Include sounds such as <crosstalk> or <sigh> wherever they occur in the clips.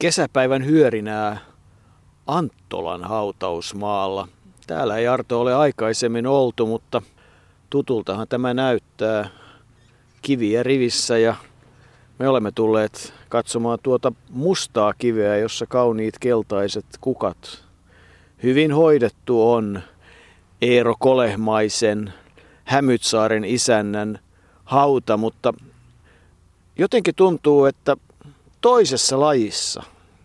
kesäpäivän hyörinää Anttolan hautausmaalla. Täällä ei Arto ole aikaisemmin oltu, mutta tutultahan tämä näyttää kiviä rivissä ja me olemme tulleet katsomaan tuota mustaa kiveä, jossa kauniit keltaiset kukat. Hyvin hoidettu on Eero Kolehmaisen Hämytsaaren isännän hauta, mutta jotenkin tuntuu, että toisessa lajissa,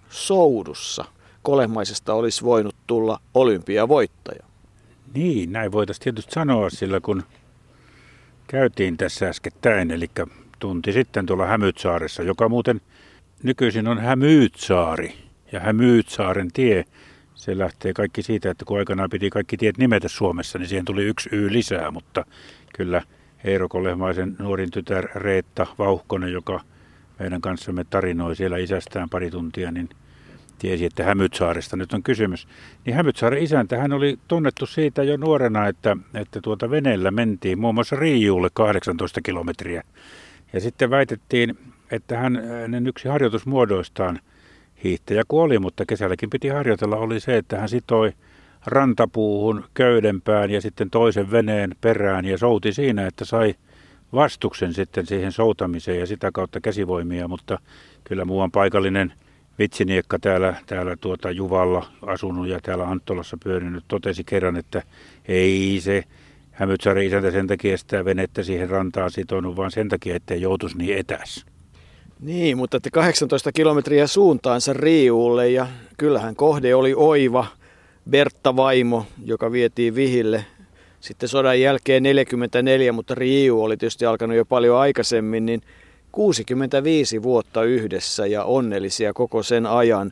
soudussa, Kolehmaisesta olisi voinut tulla olympiavoittaja. Niin, näin voitaisiin tietysti sanoa, sillä kun käytiin tässä äskettäin, eli tunti sitten tuolla Hämytsaaressa, joka muuten nykyisin on Hämyytsaari ja Hämyytsaaren tie. Se lähtee kaikki siitä, että kun aikanaan piti kaikki tiet nimetä Suomessa, niin siihen tuli yksi Y lisää, mutta kyllä Eero Kolehmaisen nuorin tytär Reetta Vauhkonen, joka meidän kanssamme tarinoi siellä isästään pari tuntia, niin tiesi, että Hämytsaaresta nyt on kysymys. Niin Hämytsaaren isäntä, hän oli tunnettu siitä jo nuorena, että, että tuota veneellä mentiin muun muassa Riijuulle 18 kilometriä. Ja sitten väitettiin, että hän, hänen yksi harjoitusmuodoistaan hiihtäjä kuoli, mutta kesälläkin piti harjoitella, oli se, että hän sitoi rantapuuhun köydenpään ja sitten toisen veneen perään ja souti siinä, että sai vastuksen sitten siihen soutamiseen ja sitä kautta käsivoimia, mutta kyllä muuan paikallinen vitsiniekka täällä, täällä tuota Juvalla asunut ja täällä Anttolassa pyörinyt totesi kerran, että ei se Hämytsaari isäntä sen takia sitä venettä siihen rantaan sitonut, vaan sen takia, ettei joutuisi niin etäs. Niin, mutta että 18 kilometriä suuntaansa Riiuulle ja kyllähän kohde oli oiva. Bertta Vaimo, joka vietiin vihille sitten sodan jälkeen 44, mutta Riiu oli tietysti alkanut jo paljon aikaisemmin, niin 65 vuotta yhdessä ja onnellisia koko sen ajan.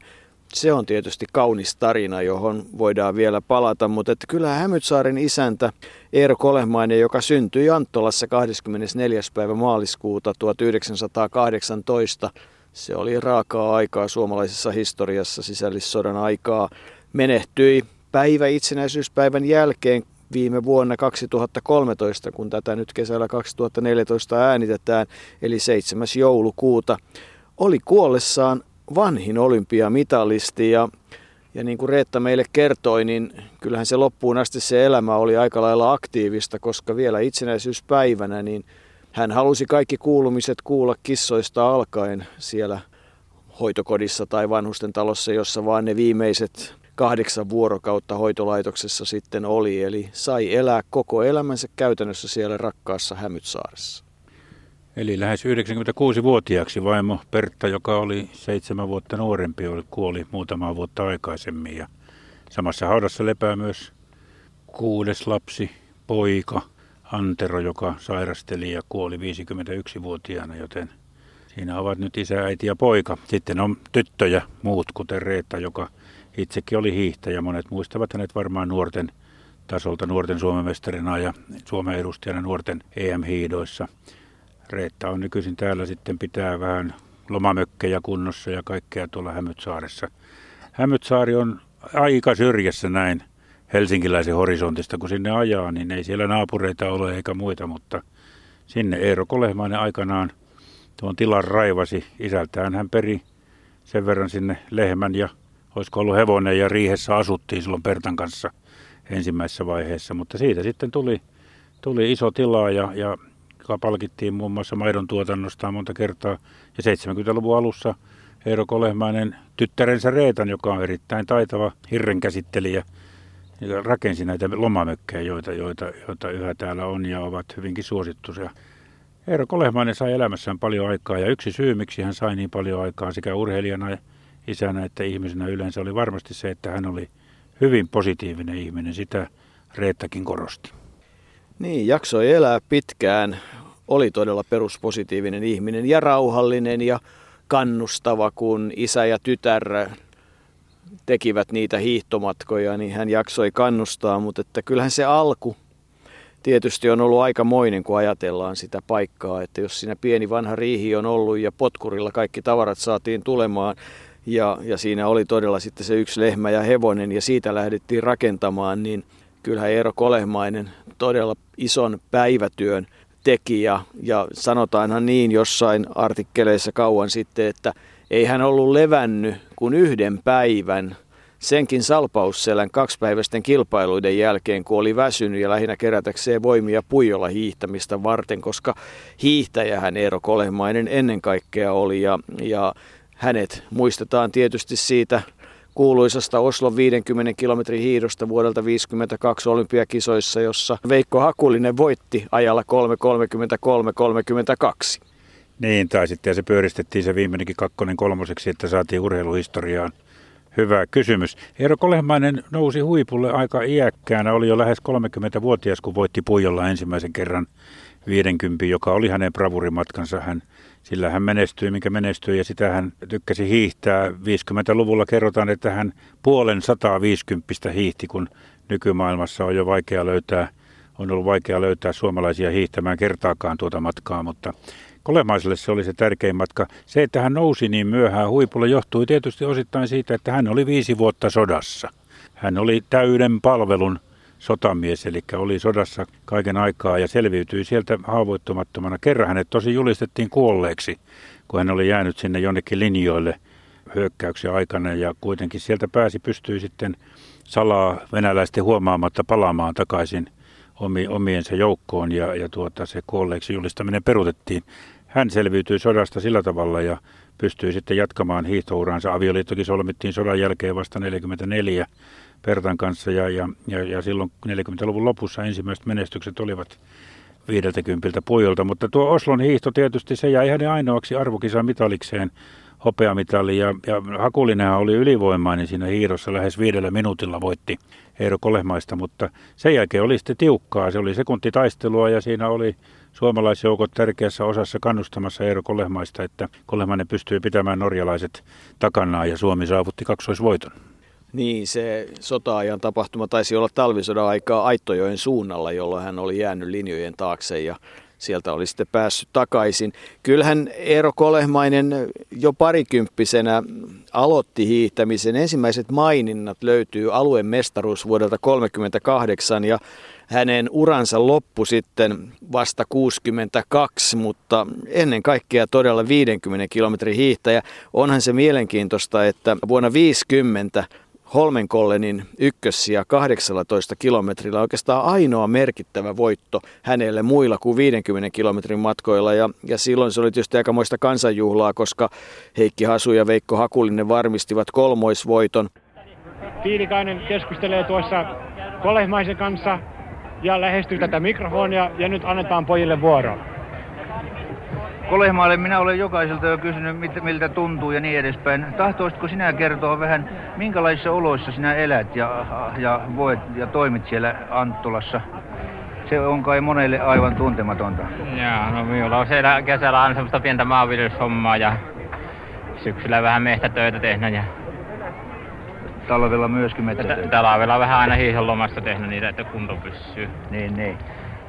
Se on tietysti kaunis tarina, johon voidaan vielä palata, mutta että kyllä Hämytsaaren isäntä Eero Kolehmainen, joka syntyi Anttolassa 24. päivä maaliskuuta 1918, se oli raakaa aikaa suomalaisessa historiassa, sisällissodan aikaa, menehtyi päivä itsenäisyyspäivän jälkeen viime vuonna 2013, kun tätä nyt kesällä 2014 äänitetään, eli 7. joulukuuta, oli kuollessaan vanhin olympiamitalisti ja ja niin kuin Reetta meille kertoi, niin kyllähän se loppuun asti se elämä oli aika lailla aktiivista, koska vielä itsenäisyyspäivänä niin hän halusi kaikki kuulumiset kuulla kissoista alkaen siellä hoitokodissa tai vanhusten talossa, jossa vaan ne viimeiset kahdeksan vuorokautta hoitolaitoksessa sitten oli. Eli sai elää koko elämänsä käytännössä siellä rakkaassa Hämytsaaressa. Eli lähes 96-vuotiaaksi vaimo Pertta, joka oli seitsemän vuotta nuorempi, oli kuoli muutamaa vuotta aikaisemmin. Ja samassa haudassa lepää myös kuudes lapsi, poika Antero, joka sairasteli ja kuoli 51-vuotiaana, joten siinä ovat nyt isä, äiti ja poika. Sitten on tyttöjä muut, kuten Reetta, joka itsekin oli hiihtäjä. Monet muistavat hänet varmaan nuorten tasolta nuorten Suomen mestarina ja Suomen edustajana nuorten EM-hiidoissa. Reetta on nykyisin täällä sitten pitää vähän lomamökkejä kunnossa ja kaikkea tuolla Hämytsaaressa. Hämytsaari on aika syrjässä näin helsinkiläisen horisontista, kun sinne ajaa, niin ei siellä naapureita ole eikä muita, mutta sinne Eero Kolehmainen aikanaan tuon tilan raivasi. Isältään hän peri sen verran sinne lehmän ja olisiko ollut hevonen ja riihessä asuttiin silloin Pertan kanssa ensimmäisessä vaiheessa, mutta siitä sitten tuli, tuli iso tila ja, ja palkittiin muun muassa maidon tuotannosta monta kertaa. Ja 70-luvun alussa Eero Kolehmainen tyttärensä Reetan, joka on erittäin taitava hirrenkäsittelijä, rakensi näitä lomamökkejä, joita, joita, joita yhä täällä on ja ovat hyvinkin suosittuja. Eero Kolehmainen sai elämässään paljon aikaa ja yksi syy, miksi hän sai niin paljon aikaa sekä urheilijana, isänä että ihmisenä yleensä oli varmasti se, että hän oli hyvin positiivinen ihminen. Sitä Reettakin korosti. Niin, jaksoi elää pitkään, oli todella peruspositiivinen ihminen ja rauhallinen ja kannustava, kun isä ja tytär tekivät niitä hiihtomatkoja, niin hän jaksoi kannustaa, mutta että kyllähän se alku tietysti on ollut aikamoinen, kun ajatellaan sitä paikkaa, että jos siinä pieni vanha riihi on ollut ja potkurilla kaikki tavarat saatiin tulemaan, ja, ja siinä oli todella sitten se yksi lehmä ja hevonen ja siitä lähdettiin rakentamaan, niin kyllähän Eero Kolehmainen todella ison päivätyön teki ja, ja sanotaanhan niin jossain artikkeleissa kauan sitten, että ei hän ollut levännyt kuin yhden päivän senkin salpausselän kaksipäiväisten kilpailuiden jälkeen, kun oli väsynyt ja lähinnä kerätäkseen voimia puijolla hiihtämistä varten, koska hiihtäjähän Eero Kolehmainen ennen kaikkea oli ja, ja hänet muistetaan tietysti siitä kuuluisasta Oslon 50 kilometrin hiidosta vuodelta 1952 olympiakisoissa, jossa Veikko Hakulinen voitti ajalla 3.33.32. Niin, tai sitten se pyöristettiin se viimeinenkin kakkonen kolmoseksi, että saatiin urheiluhistoriaan. Hyvä kysymys. Eero Kolehmainen nousi huipulle aika iäkkäänä, oli jo lähes 30-vuotias, kun voitti Puijolla ensimmäisen kerran 50, joka oli hänen bravurimatkansa. Hän, sillä hän menestyi, minkä menestyi, ja sitä hän tykkäsi hiihtää. 50-luvulla kerrotaan, että hän puolen 150 hiihti, kun nykymaailmassa on jo vaikea löytää, on ollut vaikea löytää suomalaisia hiihtämään kertaakaan tuota matkaa, mutta Kolemaiselle se oli se tärkein matka. Se, että hän nousi niin myöhään huipulle, johtui tietysti osittain siitä, että hän oli viisi vuotta sodassa. Hän oli täyden palvelun sotamies, eli oli sodassa kaiken aikaa ja selviytyi sieltä haavoittumattomana. Kerran hänet tosi julistettiin kuolleeksi, kun hän oli jäänyt sinne jonnekin linjoille hyökkäyksen aikana ja kuitenkin sieltä pääsi, pystyi sitten salaa venäläisten huomaamatta palaamaan takaisin omiensa joukkoon ja, ja tuota, se kuolleeksi julistaminen perutettiin hän selviytyi sodasta sillä tavalla ja pystyi sitten jatkamaan hiihtouransa. Avioliittokin solmittiin sodan jälkeen vasta 44 Pertan kanssa ja, ja, ja, ja silloin 40-luvun lopussa ensimmäiset menestykset olivat 50 pojolta, mutta tuo Oslon hiihto tietysti se jäi hänen ainoaksi arvokisan mitalikseen hopeamitali ja, ja Hakulinenhan oli ylivoimainen siinä hiirossa lähes viidellä minuutilla voitti Eero Kolehmaista, mutta sen jälkeen oli sitten tiukkaa, se oli sekuntitaistelua ja siinä oli suomalaisjoukot tärkeässä osassa kannustamassa Eero Kolehmaista, että Kolehmainen pystyy pitämään norjalaiset takanaan ja Suomi saavutti kaksoisvoiton. Niin, se sota-ajan tapahtuma taisi olla talvisodan aikaa Aittojoen suunnalla, jolloin hän oli jäänyt linjojen taakse ja sieltä oli sitten päässyt takaisin. Kyllähän Eero Kolehmainen jo parikymppisenä aloitti hiihtämisen. Ensimmäiset maininnat löytyy alueen mestaruus vuodelta 1938 ja hänen uransa loppu sitten vasta 62, mutta ennen kaikkea todella 50 kilometrin hiihtäjä. Onhan se mielenkiintoista, että vuonna 50 Holmenkollenin ykkössiä 18 kilometrillä oikeastaan ainoa merkittävä voitto hänelle muilla kuin 50 kilometrin matkoilla. Ja, ja silloin se oli tietysti aikamoista kansanjuhlaa, koska Heikki Hasu ja Veikko Hakulinen varmistivat kolmoisvoiton. Tiilikainen keskustelee tuossa Kolehmaisen kanssa ja lähestyy tätä mikrofonia ja nyt annetaan pojille vuoro. Kolehmaalle minä olen jokaiselta jo kysynyt, miltä tuntuu ja niin edespäin. Tahtoisitko sinä kertoa vähän, minkälaisissa oloissa sinä elät ja, ja voit ja toimit siellä Anttolassa? Se on kai monelle aivan tuntematonta. Joo, no minulla on siellä kesällä on semmoista pientä maanviljelyshommaa ja syksyllä vähän mehtätöitä tehnyt ja talvella myöskin metsätöitä? Talvella vähän aina hiihdonlomassa tehnyt niitä, että kunto pysyy. Niin, niin.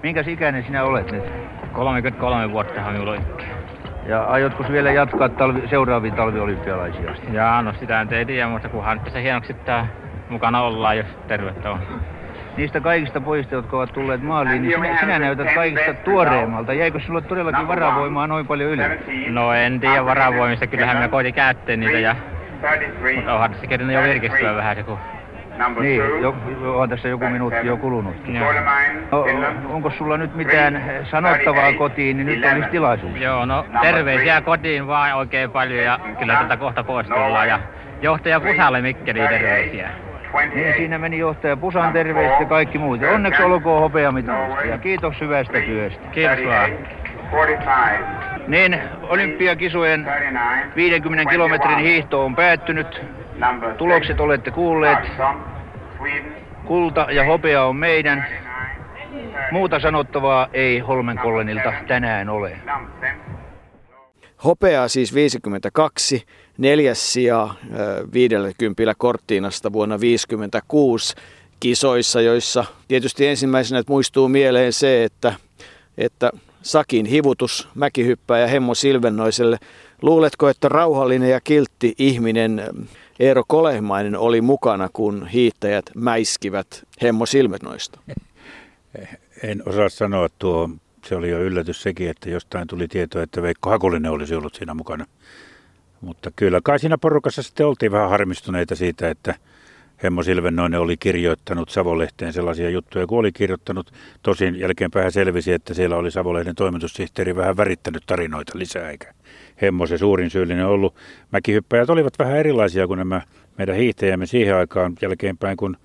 Minkäs ikäinen sinä olet nyt? 33 vuotta on minulla Ja aiotko vielä jatkaa talvi, seuraaviin talviolympialaisiin asti? Jaa, no sitä ei tiedä, mutta kunhan se hienoksi mukana ollaan, jos tervettä on. Niistä kaikista pojista, jotka ovat tulleet maaliin, niin sinä, sinä näytät kaikista tuoreemmalta. Jäikö sinulle todellakin varavoimaa noin paljon yli? No en tiedä varavoimista, kyllähän me koitin käyttää niitä ja mutta onhan tässä kerran jo virkistyä vähän se, kun niin, jo, on tässä joku minuutti jo kulunut. No, onko sulla nyt mitään sanottavaa kotiin, niin nyt olisi tilaisuus. Joo, no terveisiä kotiin vaan oikein paljon ja kyllä tätä kohta pois tullaan. Ja johtaja Pusalle Mikkeli terveisiä. Niin, siinä meni johtaja Pusan terveiset ja kaikki muut. Onneksi olkoon hopeamitalista ja kiitos hyvästä työstä. Kiitos vaan. Niin, olympiakisojen 50 kilometrin hiihto on päättynyt. Tulokset olette kuulleet. Kulta ja hopea on meidän. Muuta sanottavaa ei Holmenkollenilta tänään ole. Hopeaa siis 52, neljäs sija 50 Korttiinasta vuonna 56 kisoissa, joissa tietysti ensimmäisenä muistuu mieleen se, että, että Sakin hivutus mäkihyppää ja Hemmo Silvennoiselle. Luuletko, että rauhallinen ja kiltti ihminen Eero Kolehmainen oli mukana, kun hiittäjät mäiskivät Hemmo Silvennoista? <laughs> En osaa sanoa tuo. Se oli jo yllätys sekin, että jostain tuli tietoa, että Veikko Hakulinen olisi ollut siinä mukana. Mutta kyllä kai siinä porukassa sitten oltiin vähän harmistuneita siitä, että Hemmo Silvennoinen oli kirjoittanut Savolehteen sellaisia juttuja, kun oli kirjoittanut. Tosin jälkeenpäin selvisi, että siellä oli Savolehden toimitussihteeri vähän värittänyt tarinoita lisää, eikä Hemmo se suurin syyllinen ollut. Mäkihyppäjät olivat vähän erilaisia kuin nämä meidän hiihtäjämme siihen aikaan jälkeenpäin, kun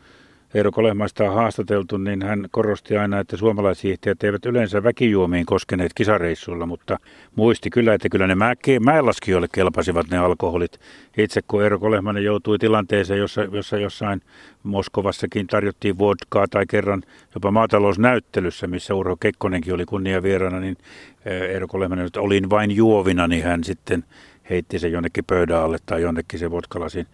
Eero Kolehmaista on haastateltu, niin hän korosti aina, että suomalaishiihtäjät eivät yleensä väkijuomiin koskeneet kisareissuilla, mutta muisti kyllä, että kyllä ne mäenlaskijoille kelpasivat ne alkoholit. Itse kun Eero Kolehmainen joutui tilanteeseen, jossa, jossa jossain Moskovassakin tarjottiin vodkaa tai kerran jopa maatalousnäyttelyssä, missä Urho Kekkonenkin oli kunnia vieraana, niin eh, Eero Kolehmainen, että olin vain juovina, niin hän sitten heitti sen jonnekin pöydän alle tai jonnekin se vodkalasin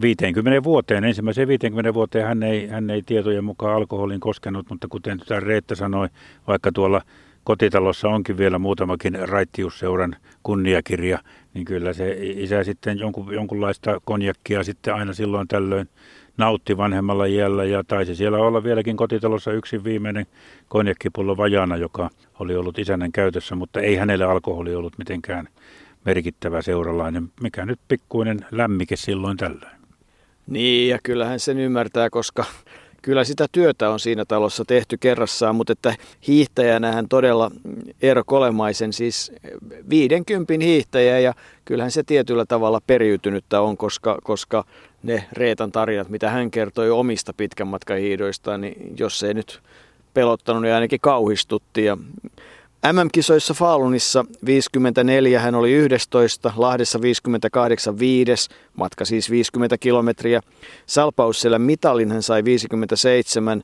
50 vuoteen, ensimmäiseen 50 vuoteen hän ei, hän ei tietojen mukaan alkoholin koskenut, mutta kuten tytär Reetta sanoi, vaikka tuolla kotitalossa onkin vielä muutamakin raittiusseuran kunniakirja, niin kyllä se isä sitten jonkun, jonkunlaista konjakkia sitten aina silloin tällöin nautti vanhemmalla iällä ja taisi siellä olla vieläkin kotitalossa yksi viimeinen konjakkipullo vajana, joka oli ollut isännän käytössä, mutta ei hänelle alkoholi ollut mitenkään merkittävä seuralainen, mikä nyt pikkuinen lämmike silloin tällöin. Niin, ja kyllähän sen ymmärtää, koska kyllä sitä työtä on siinä talossa tehty kerrassaan, mutta että hiihtäjänä hän todella Eero Kolemaisen, siis 50 hiihtäjä, ja kyllähän se tietyllä tavalla periytynyttä on, koska, koska ne Reetan tarinat, mitä hän kertoi omista pitkän matkan hiidoistaan, niin jos ei nyt pelottanut, niin ainakin kauhistutti. Ja MM-kisoissa Falunissa 54 hän oli 11, Lahdessa 58 5, matka siis 50 kilometriä. Salpausselän mitalin hän sai 57,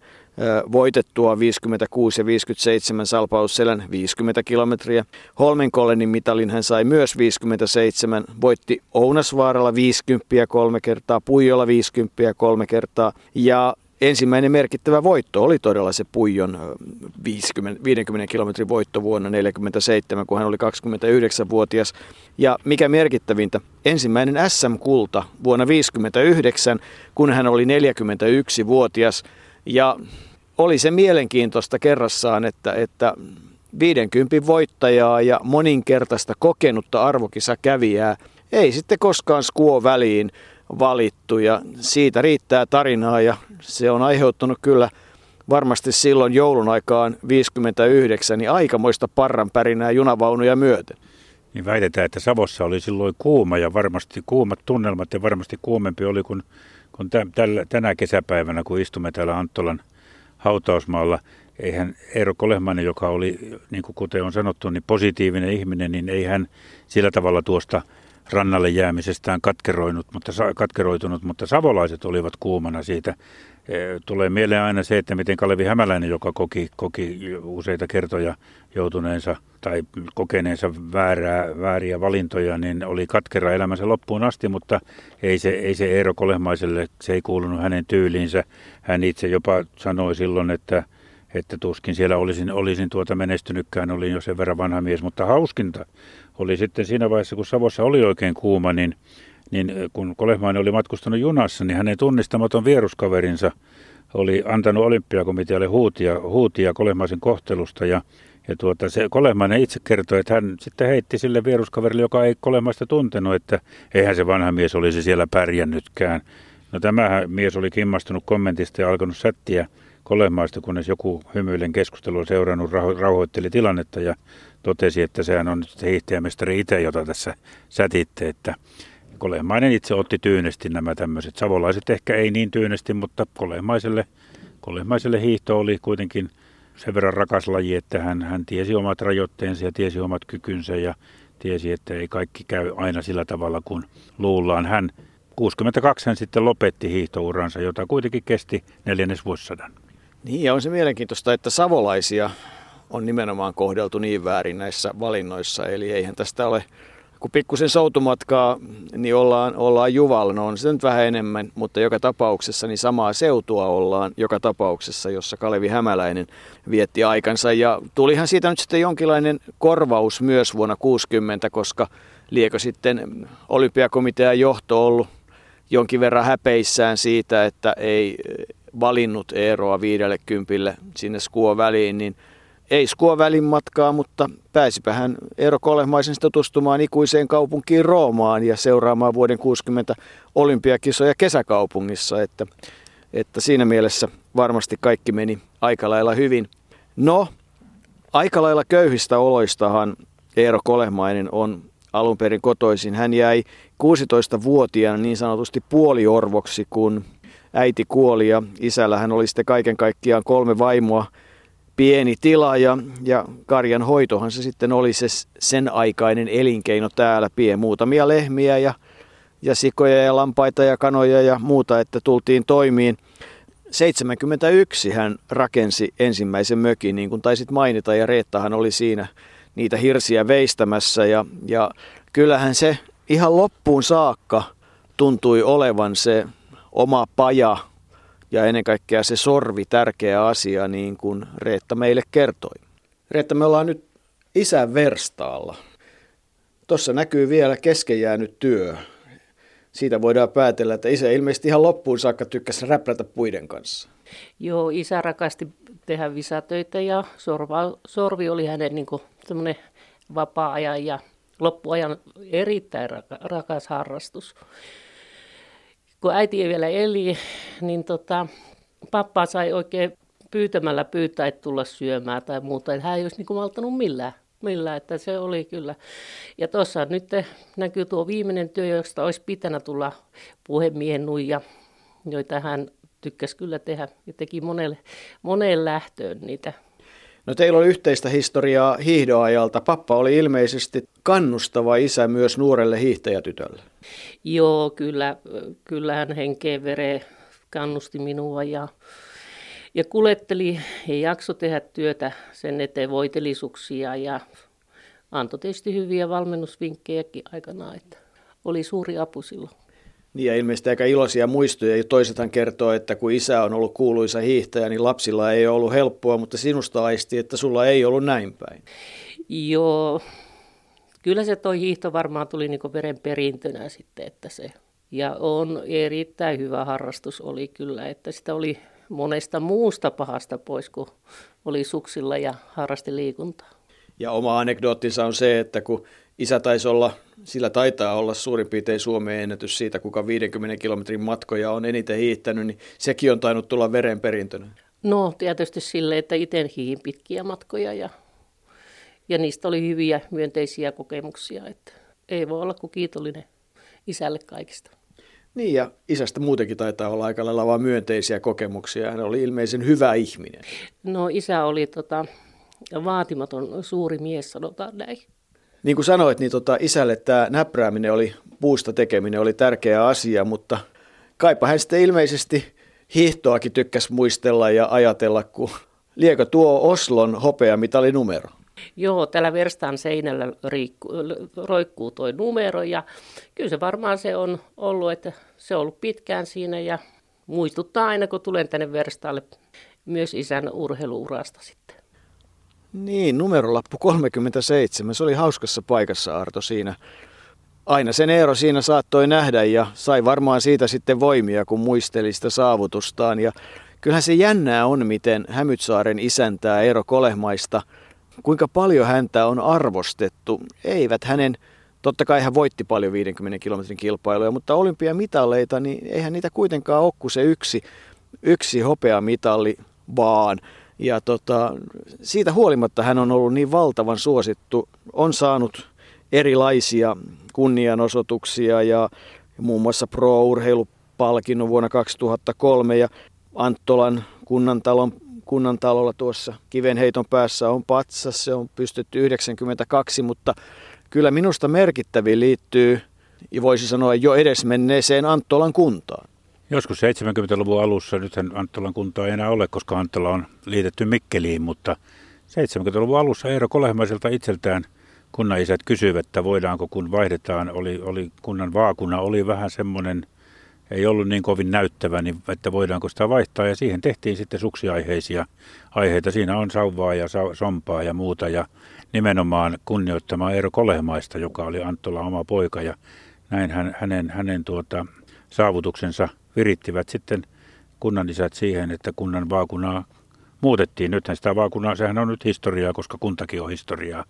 voitettua 56 ja 57 Salpausselän 50 kilometriä. Holmenkollenin mitalin hän sai myös 57, voitti Ounasvaaralla 50 kolme kertaa, Puijolla 50 kolme kertaa ja ensimmäinen merkittävä voitto oli todella se Puijon 50, 50 kilometrin voitto vuonna 1947, kun hän oli 29-vuotias. Ja mikä merkittävintä, ensimmäinen SM-kulta vuonna 1959, kun hän oli 41-vuotias. Ja oli se mielenkiintoista kerrassaan, että, että 50 voittajaa ja moninkertaista kokenutta arvokisakävijää ei sitten koskaan skuo väliin valittu ja siitä riittää tarinaa ja se on aiheuttanut kyllä varmasti silloin joulun aikaan 59 niin aikamoista parran pärinää junavaunuja myöten. Niin väitetään, että Savossa oli silloin kuuma ja varmasti kuumat tunnelmat ja varmasti kuumempi oli kuin, kuin tällä, tänä kesäpäivänä, kun istumme täällä Anttolan hautausmaalla. Eihän Eero Kolehmainen, joka oli, niin kuin kuten on sanottu, niin positiivinen ihminen, niin ei hän sillä tavalla tuosta rannalle jäämisestään katkeroinut, mutta, katkeroitunut, mutta savolaiset olivat kuumana siitä. E, tulee mieleen aina se, että miten Kalevi Hämäläinen, joka koki, koki useita kertoja joutuneensa tai kokeneensa väärää, vääriä valintoja, niin oli katkera elämänsä loppuun asti, mutta ei se, ei se Eero Kolehmaiselle, se ei kuulunut hänen tyyliinsä. Hän itse jopa sanoi silloin, että että tuskin siellä olisin, olisin tuota menestynytkään, olin jo sen verran vanha mies, mutta hauskinta oli sitten siinä vaiheessa, kun Savossa oli oikein kuuma, niin, niin kun Kolehmainen oli matkustanut junassa, niin hänen tunnistamaton vieruskaverinsa oli antanut olympiakomitealle huutia, huutia Kolehmaisen kohtelusta ja ja tuota, se Kolehmainen itse kertoi, että hän sitten heitti sille vieruskaverille, joka ei Kolehmaista tuntenut, että eihän se vanha mies olisi siellä pärjännytkään. No tämä mies oli kimmastunut kommentista ja alkanut sättiä Kolehmaista, kunnes joku hymyillen keskustelua seurannut rauhoitteli tilannetta ja totesi, että sehän on nyt hiihtäjämestari itse, jota tässä sätitte, että Kolehmainen itse otti tyynesti nämä tämmöiset. Savolaiset ehkä ei niin tyynesti, mutta Kolehmaiselle, Kolehmaiselle hiihto oli kuitenkin sen verran rakas laji, että hän, hän tiesi omat rajoitteensa ja tiesi omat kykynsä ja tiesi, että ei kaikki käy aina sillä tavalla kuin luullaan. Hän 62 hän sitten lopetti hiihtouransa, jota kuitenkin kesti neljännes vuosisadan. Niin ja on se mielenkiintoista, että savolaisia on nimenomaan kohdeltu niin väärin näissä valinnoissa. Eli eihän tästä ole, kun pikkusen soutumatkaa, niin ollaan, ollaan Juvalla, no on se nyt vähän enemmän, mutta joka tapauksessa niin samaa seutua ollaan joka tapauksessa, jossa Kalevi Hämäläinen vietti aikansa. Ja tulihan siitä nyt sitten jonkinlainen korvaus myös vuonna 60, koska liekö sitten olympiakomitean johto ollut jonkin verran häpeissään siitä, että ei valinnut Eeroa viidelle kympille sinne skuo väliin, niin ei skua välimatkaa, mutta pääsipä hän Eero Kolehmaisen tutustumaan ikuiseen kaupunkiin Roomaan ja seuraamaan vuoden 60 olympiakisoja kesäkaupungissa, että, että siinä mielessä varmasti kaikki meni aika lailla hyvin. No, aika lailla köyhistä oloistahan Eero Kolehmainen on alun perin kotoisin. Hän jäi 16-vuotiaana niin sanotusti puoliorvoksi, kun äiti kuoli ja isällä hän oli sitten kaiken kaikkiaan kolme vaimoa, pieni tila ja, ja karjan hoitohan se sitten oli se sen aikainen elinkeino täällä, pie muutamia lehmiä ja, ja sikoja ja lampaita ja kanoja ja muuta, että tultiin toimiin. 71 hän rakensi ensimmäisen mökin, niin kuin taisit mainita, ja Reettahan oli siinä niitä hirsiä veistämässä, ja, ja kyllähän se ihan loppuun saakka tuntui olevan se oma paja ja ennen kaikkea se sorvi tärkeä asia, niin kuin Reetta meille kertoi. Reetta, me ollaan nyt isän verstaalla. Tuossa näkyy vielä kesken työ. Siitä voidaan päätellä, että isä ilmeisesti ihan loppuun saakka tykkäsi räprätä puiden kanssa. Joo, isä rakasti tehdä visatöitä ja sorva, sorvi oli hänen niin semmoinen vapaa-ajan ja loppuajan erittäin rakas harrastus kun äiti ei vielä eli, niin tota, pappa sai oikein pyytämällä pyytää, että tulla syömään tai muuta. Hän ei olisi niin maltanut millään. Millään, että se oli kyllä. Ja tuossa nyt näkyy tuo viimeinen työ, josta olisi pitänyt tulla puhemiehen nuija, joita hän tykkäsi kyllä tehdä ja teki monelle, moneen lähtöön niitä No teillä on yhteistä historiaa hiihdoajalta. Pappa oli ilmeisesti kannustava isä myös nuorelle hiihtäjätytölle. Joo, kyllä, kyllähän henkeen vere kannusti minua ja, ja kuletteli ja jakso tehdä työtä sen eteen voitelisuksia ja antoi tietysti hyviä valmennusvinkkejäkin aikanaan, että oli suuri apu silloin. Niin ja ilmeisesti aika iloisia muistoja. Toisethan kertoo, että kun isä on ollut kuuluisa hiihtäjä, niin lapsilla ei ole ollut helppoa, mutta sinusta aisti, että sulla ei ollut näin päin. Joo, kyllä se toi hiihto varmaan tuli niinku veren perintönä sitten, että se. Ja on erittäin hyvä harrastus oli kyllä, että sitä oli monesta muusta pahasta pois, kun oli suksilla ja harrasti liikuntaa. Ja oma anekdoottinsa on se, että kun isä taisi olla, sillä taitaa olla suurin piirtein Suomen ennätys siitä, kuka 50 kilometrin matkoja on eniten hiihtänyt, niin sekin on tainnut tulla verenperintönä. No tietysti sille, että itse hiihin pitkiä matkoja ja, ja niistä oli hyviä myönteisiä kokemuksia, että ei voi olla kuin kiitollinen isälle kaikista. Niin ja isästä muutenkin taitaa olla aika lailla vaan myönteisiä kokemuksia. Hän oli ilmeisen hyvä ihminen. No isä oli tota, vaatimaton suuri mies, sanotaan näin. Niin kuin sanoit, niin tota, isälle tämä näprääminen oli, puusta tekeminen oli tärkeä asia, mutta kaipa hän sitten ilmeisesti hiihtoakin tykkäsi muistella ja ajatella, kun liekö tuo Oslon numero? Joo, tällä verstaan seinällä riikku, roikkuu tuo numero ja kyllä se varmaan se on ollut, että se on ollut pitkään siinä ja muistuttaa aina, kun tulen tänne verstaalle myös isän urheiluurasta sitten. Niin, numerolappu 37. Se oli hauskassa paikassa Arto siinä. Aina sen Eero siinä saattoi nähdä ja sai varmaan siitä sitten voimia, kun muisteli sitä saavutustaan. Ja kyllähän se jännää on, miten Hämytsaaren isäntää Eero Kolehmaista, kuinka paljon häntä on arvostettu. Eivät hänen, totta kai hän voitti paljon 50 kilometrin kilpailuja, mutta olympiamitaleita, niin eihän niitä kuitenkaan ole kuin se yksi, yksi hopeamitalli vaan – ja tota, siitä huolimatta hän on ollut niin valtavan suosittu, on saanut erilaisia kunnianosoituksia ja muun muassa pro-urheilupalkinnon vuonna 2003 ja Anttolan kunnantalon kunnantalolla tuossa kivenheiton päässä on patsas, se on pystytty 92, mutta kyllä minusta merkittävin liittyy, ja voisi sanoa jo edesmenneeseen Anttolan kuntaan. Joskus 70-luvun alussa, nythän Anttolan kuntaa ei enää ole, koska Anttola on liitetty Mikkeliin, mutta 70-luvun alussa Eero Kolehmaiselta itseltään kunnanisät kysyivät, että voidaanko kun vaihdetaan, oli, oli kunnan vaakuna, oli vähän semmoinen, ei ollut niin kovin näyttävä, niin että voidaanko sitä vaihtaa. Ja siihen tehtiin sitten suksiaiheisia aiheita. Siinä on sauvaa ja sompaa ja muuta. Ja nimenomaan kunnioittamaan Eero Kolehmaista, joka oli Anttola oma poika. Ja näin hän, hänen, hänen tuota, saavutuksensa virittivät sitten kunnanisät siihen, että kunnan vaakunaa muutettiin. Nythän sitä vaakunaa, sehän on nyt historiaa, koska kuntakin on historiaa.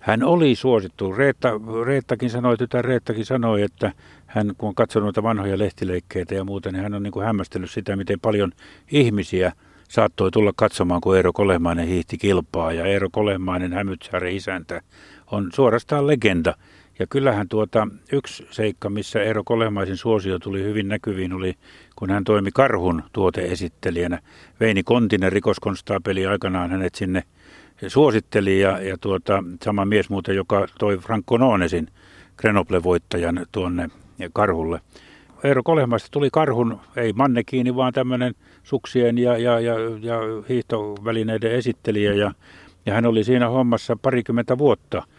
Hän oli suosittu. Reetta, Reettakin sanoi, tytär Reettakin sanoi, että hän kun on katsonut noita vanhoja lehtileikkeitä ja muuta, niin hän on niin kuin hämmästellyt sitä, miten paljon ihmisiä saattoi tulla katsomaan, kun Eero Kolehmainen hiihti kilpaa. Ja Eero Kolehmainen, Hämytsaaren isäntä, on suorastaan legenda. Ja kyllähän tuota, yksi seikka, missä Eero Kolehmaisen suosio tuli hyvin näkyviin, oli kun hän toimi Karhun tuoteesittelijänä. Veini Kontinen, rikoskonstaapeli, aikanaan hänet sinne suositteli ja, ja tuota, sama mies muuten, joka toi Franco Noonesin Grenoble-voittajan tuonne Karhulle. Eero Kolehmaista tuli Karhun, ei mannekiini, vaan tämmöinen suksien ja, ja, ja, ja hiihtovälineiden esittelijä ja, ja hän oli siinä hommassa parikymmentä vuotta –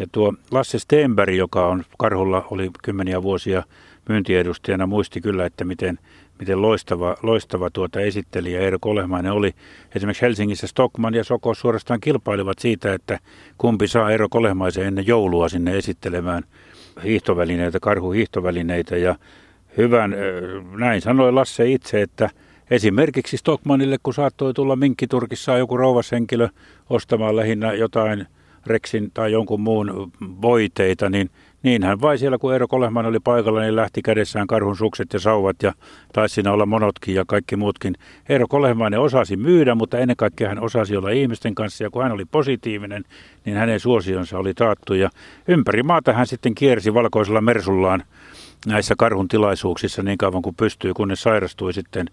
ja tuo Lasse Stenberg, joka on Karhulla, oli kymmeniä vuosia myyntiedustajana, muisti kyllä, että miten, miten loistava, loistava tuota esittelijä Eero Kolehmainen oli. Esimerkiksi Helsingissä Stockman ja Soko suorastaan kilpailivat siitä, että kumpi saa Eero Kolehmaisen ennen joulua sinne esittelemään hiihtovälineitä, karhuhiihtovälineitä. Ja hyvän, näin sanoi Lasse itse, että esimerkiksi Stockmanille, kun saattoi tulla minkkiturkissa joku rouvashenkilö ostamaan lähinnä jotain – Rexin tai jonkun muun voiteita, niin niinhän vai siellä, kun Eero Kolehman oli paikalla, niin lähti kädessään karhun sukset ja sauvat ja taisi siinä olla monotkin ja kaikki muutkin. Eero Kolehmainen osasi myydä, mutta ennen kaikkea hän osasi olla ihmisten kanssa ja kun hän oli positiivinen, niin hänen suosionsa oli taattu ja ympäri maata hän sitten kiersi valkoisella mersullaan näissä karhun tilaisuuksissa niin kauan kuin pystyy, kunnes sairastui sitten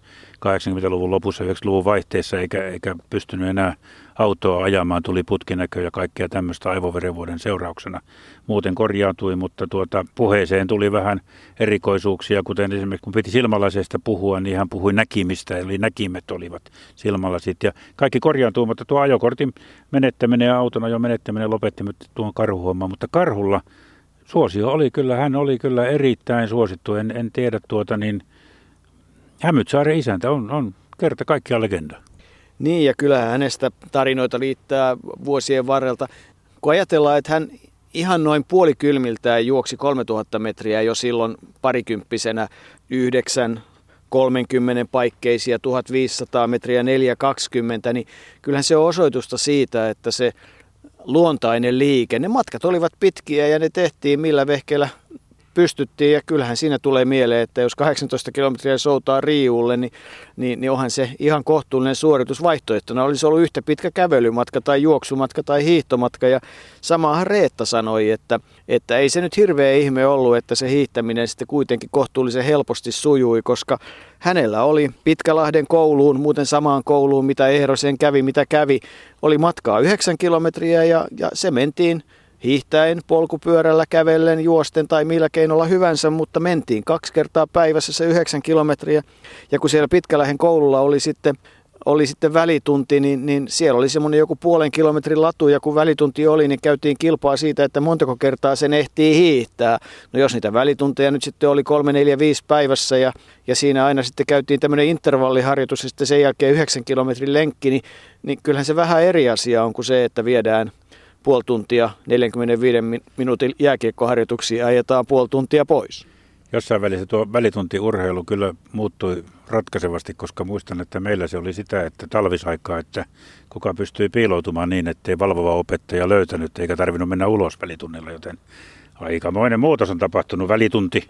80-luvun lopussa 90-luvun vaihteessa eikä, eikä pystynyt enää autoa ajamaan, tuli putkinäkö ja kaikkea tämmöistä aivoverenvuoden seurauksena. Muuten korjaantui, mutta tuota, puheeseen tuli vähän erikoisuuksia, kuten esimerkiksi kun piti silmälaseista puhua, niin hän puhui näkimistä, eli näkimet olivat silmälasit. Ja kaikki korjaantui, mutta tuo ajokortin menettäminen ja auton jo menettäminen lopetti tuon karhuhomman, mutta karhulla suosio oli kyllä, hän oli kyllä erittäin suosittu. En, en tiedä tuota niin, Hämytsaaren isäntä on, on kerta kaikkiaan legenda. Niin, ja kyllä hänestä tarinoita liittää vuosien varrelta. Kun ajatellaan, että hän ihan noin puolikylmiltään juoksi 3000 metriä jo silloin parikymppisenä 9, 30 paikkeisia, 1500 metriä, 420, niin kyllähän se on osoitusta siitä, että se luontainen liike, ne matkat olivat pitkiä ja ne tehtiin millä vehkeellä pystyttiin ja kyllähän siinä tulee mieleen, että jos 18 kilometriä soutaa Riuulle, niin, niin, niin onhan se ihan kohtuullinen suoritus vaihtoehtona. Olisi ollut yhtä pitkä kävelymatka tai juoksumatka tai hiihtomatka ja samahan Reetta sanoi, että, että ei se nyt hirveä ihme ollut, että se hiihtäminen sitten kuitenkin kohtuullisen helposti sujui, koska hänellä oli Pitkälahden kouluun, muuten samaan kouluun, mitä Ehrosen kävi, mitä kävi, oli matkaa 9 kilometriä ja, ja se mentiin – hiihtäen, polkupyörällä, kävellen, juosten tai millä keinolla hyvänsä, mutta mentiin kaksi kertaa päivässä se yhdeksän kilometriä. Ja kun siellä Pitkälähen koululla oli sitten oli sitten välitunti, niin, niin siellä oli semmoinen joku puolen kilometrin latu, ja kun välitunti oli, niin käytiin kilpaa siitä, että montako kertaa sen ehtii hiihtää. No jos niitä välitunteja nyt sitten oli kolme, neljä, viisi päivässä, ja, ja siinä aina sitten käytiin tämmöinen intervalliharjoitus, ja sitten sen jälkeen yhdeksän kilometrin lenkki, niin, niin kyllähän se vähän eri asia on kuin se, että viedään puoli tuntia 45 minuutin jääkiekkoharjoituksia ajetaan puoli tuntia pois. Jossain välissä tuo välituntiurheilu kyllä muuttui ratkaisevasti, koska muistan, että meillä se oli sitä, että talvisaikaa, että kuka pystyi piiloutumaan niin, ettei valvova opettaja löytänyt eikä tarvinnut mennä ulos välitunnilla, joten aikamoinen muutos on tapahtunut välitunti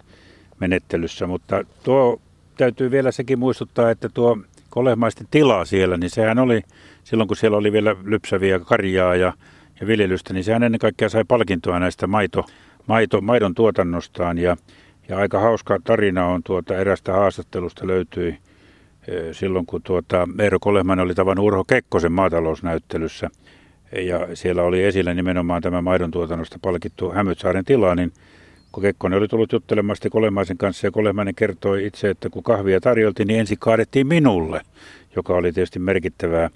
menettelyssä, mutta tuo täytyy vielä sekin muistuttaa, että tuo kolehmaisten tila siellä, niin sehän oli silloin, kun siellä oli vielä lypsäviä karjaa ja ja viljelystä, niin sehän ennen kaikkea sai palkintoa näistä maito, maito, maidon tuotannostaan. Ja, ja aika hauska tarina on tuota erästä haastattelusta löytyi silloin, kun tuota Eero Kolehman oli tavannut Urho Kekkosen maatalousnäyttelyssä. Ja siellä oli esillä nimenomaan tämä maidon tuotannosta palkittu Hämytsaaren tila, niin kun Kekkonen oli tullut juttelemaan sitten Kolehmaisen kanssa ja Kolehmainen kertoi itse, että kun kahvia tarjoltiin, niin ensin kaadettiin minulle, joka oli tietysti merkittävää.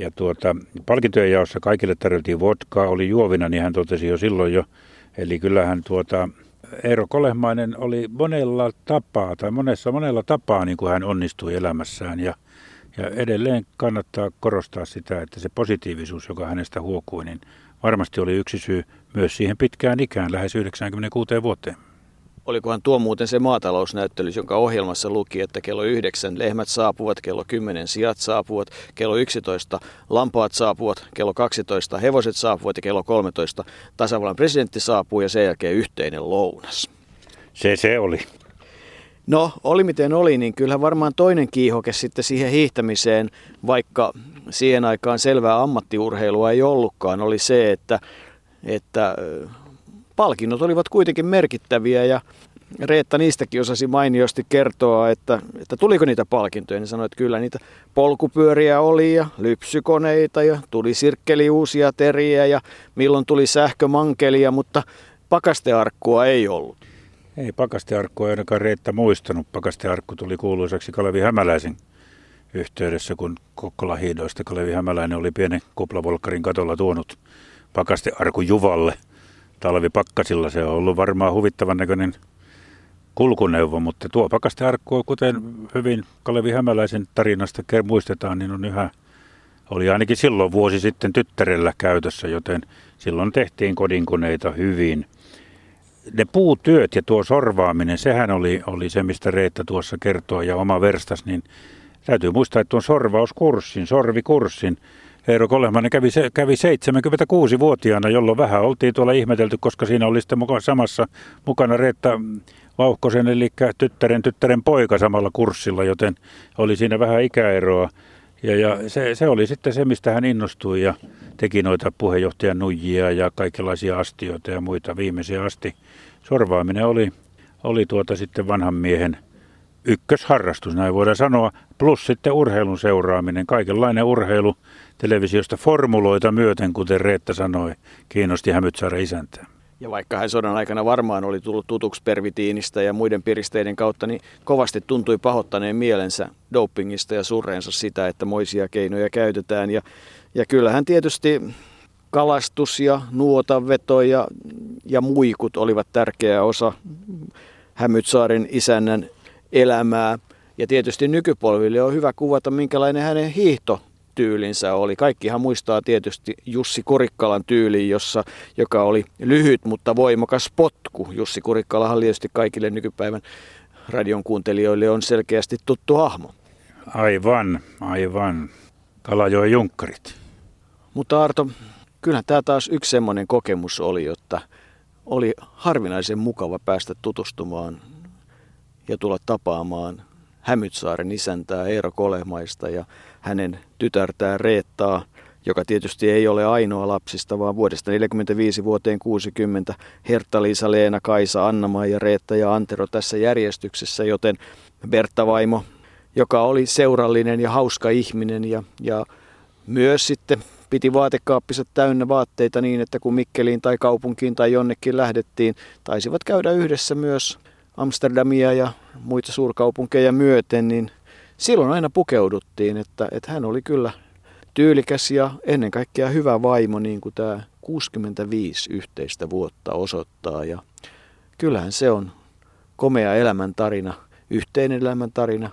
Ja tuota, palkintojen jaossa kaikille tarjottiin vodkaa, oli juovina, niin hän totesi jo silloin jo. Eli kyllähän tuota, Eero Kolehmainen oli monella tapaa, tai monessa monella tapaa niin kuin hän onnistui elämässään. Ja, ja edelleen kannattaa korostaa sitä, että se positiivisuus, joka hänestä huokui, niin varmasti oli yksi syy myös siihen pitkään ikään, lähes 96 vuoteen. Olikohan tuo muuten se maatalousnäyttelys, jonka ohjelmassa luki, että kello yhdeksän lehmät saapuvat, kello kymmenen sijat saapuvat, kello 11 lampaat saapuvat, kello 12 hevoset saapuvat ja kello 13 tasavallan presidentti saapuu ja sen jälkeen yhteinen lounas. Se se oli. No, oli miten oli, niin kyllä varmaan toinen kiihoke sitten siihen hiihtämiseen, vaikka siihen aikaan selvää ammattiurheilua ei ollutkaan, oli se, että, että palkinnot olivat kuitenkin merkittäviä ja Reetta niistäkin osasi mainiosti kertoa, että, että tuliko niitä palkintoja. Niin sanoi, että kyllä niitä polkupyöriä oli ja lypsykoneita ja tuli sirkkeli uusia teriä ja milloin tuli sähkömankelia, mutta pakastearkkua ei ollut. Ei pakastearkkua ainakaan Reetta muistanut. Pakastearkku tuli kuuluisaksi Kalevi Hämäläisen yhteydessä, kun Kokkola hiidoista Kalevi Hämäläinen oli pienen kuplavolkkarin katolla tuonut pakastearku Juvalle talvipakkasilla. Se on ollut varmaan huvittavan näköinen kulkuneuvo, mutta tuo pakastearkku, kuten hyvin Kalevi Hämäläisen tarinasta muistetaan, niin on yhä, oli ainakin silloin vuosi sitten tyttärellä käytössä, joten silloin tehtiin kodinkoneita hyvin – ne puutyöt ja tuo sorvaaminen, sehän oli, oli se, mistä Reetta tuossa kertoo ja oma verstas, niin täytyy muistaa, että tuon sorvauskurssin, sorvikurssin, Eero Kolehmanen kävi, kävi 76-vuotiaana, jolloin vähän oltiin tuolla ihmetelty, koska siinä oli sitten mukaan samassa mukana Reetta Vauhkosen, eli tyttären tyttären poika samalla kurssilla, joten oli siinä vähän ikäeroa. Ja, ja se, se oli sitten se, mistä hän innostui ja teki noita puheenjohtajan nujia ja kaikenlaisia astioita ja muita viimeisiä asti. Sorvaaminen oli, oli tuota sitten vanhan miehen ykkösharrastus, näin voidaan sanoa, plus sitten urheilun seuraaminen, kaikenlainen urheilu televisiosta formuloita myöten, kuten Reetta sanoi, kiinnosti Hämytsaaren isäntää. Ja vaikka hän sodan aikana varmaan oli tullut tutuksi pervitiinistä ja muiden piristeiden kautta, niin kovasti tuntui pahoittaneen mielensä dopingista ja surreensa sitä, että moisia keinoja käytetään. Ja, ja kyllähän tietysti kalastus ja nuotanveto ja, ja muikut olivat tärkeä osa Hämytsaaren isännän elämää. Ja tietysti nykypolville on hyvä kuvata, minkälainen hänen hiihto tyylinsä oli. Kaikkihan muistaa tietysti Jussi Kurikkalan tyyliin, jossa, joka oli lyhyt, mutta voimakas potku. Jussi Kurikkalahan tietysti kaikille nykypäivän radion kuuntelijoille on selkeästi tuttu hahmo. Aivan, aivan. Kalajoen junkkarit. Mutta Arto, kyllähän tämä taas yksi semmoinen kokemus oli, että oli harvinaisen mukava päästä tutustumaan ja tulla tapaamaan Hämytsaaren isäntää Eero Kolehmaista ja hänen tytärtään Reettaa, joka tietysti ei ole ainoa lapsista, vaan vuodesta 45 vuoteen 60 Hertta-Liisa, Leena, Kaisa, anna ja Reetta ja Antero tässä järjestyksessä, joten Bertta Vaimo, joka oli seurallinen ja hauska ihminen ja, ja myös sitten piti vaatekaappiset täynnä vaatteita niin, että kun Mikkeliin tai kaupunkiin tai jonnekin lähdettiin, taisivat käydä yhdessä myös Amsterdamia ja muita suurkaupunkeja myöten, niin silloin aina pukeuduttiin, että, että hän oli kyllä tyylikäs ja ennen kaikkea hyvä vaimo, niin kuin tämä 65 yhteistä vuotta osoittaa. Ja kyllähän se on komea elämäntarina, yhteinen elämäntarina,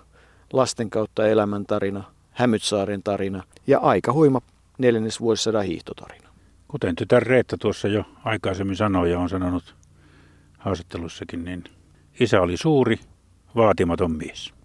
lasten kautta elämäntarina, Hämytsaaren tarina ja aika huima neljännesvuosisadan hiihtotarina. Kuten tytär Reetta tuossa jo aikaisemmin sanoi ja on sanonut haastattelussakin, niin isä oli suuri, vaatimaton mies.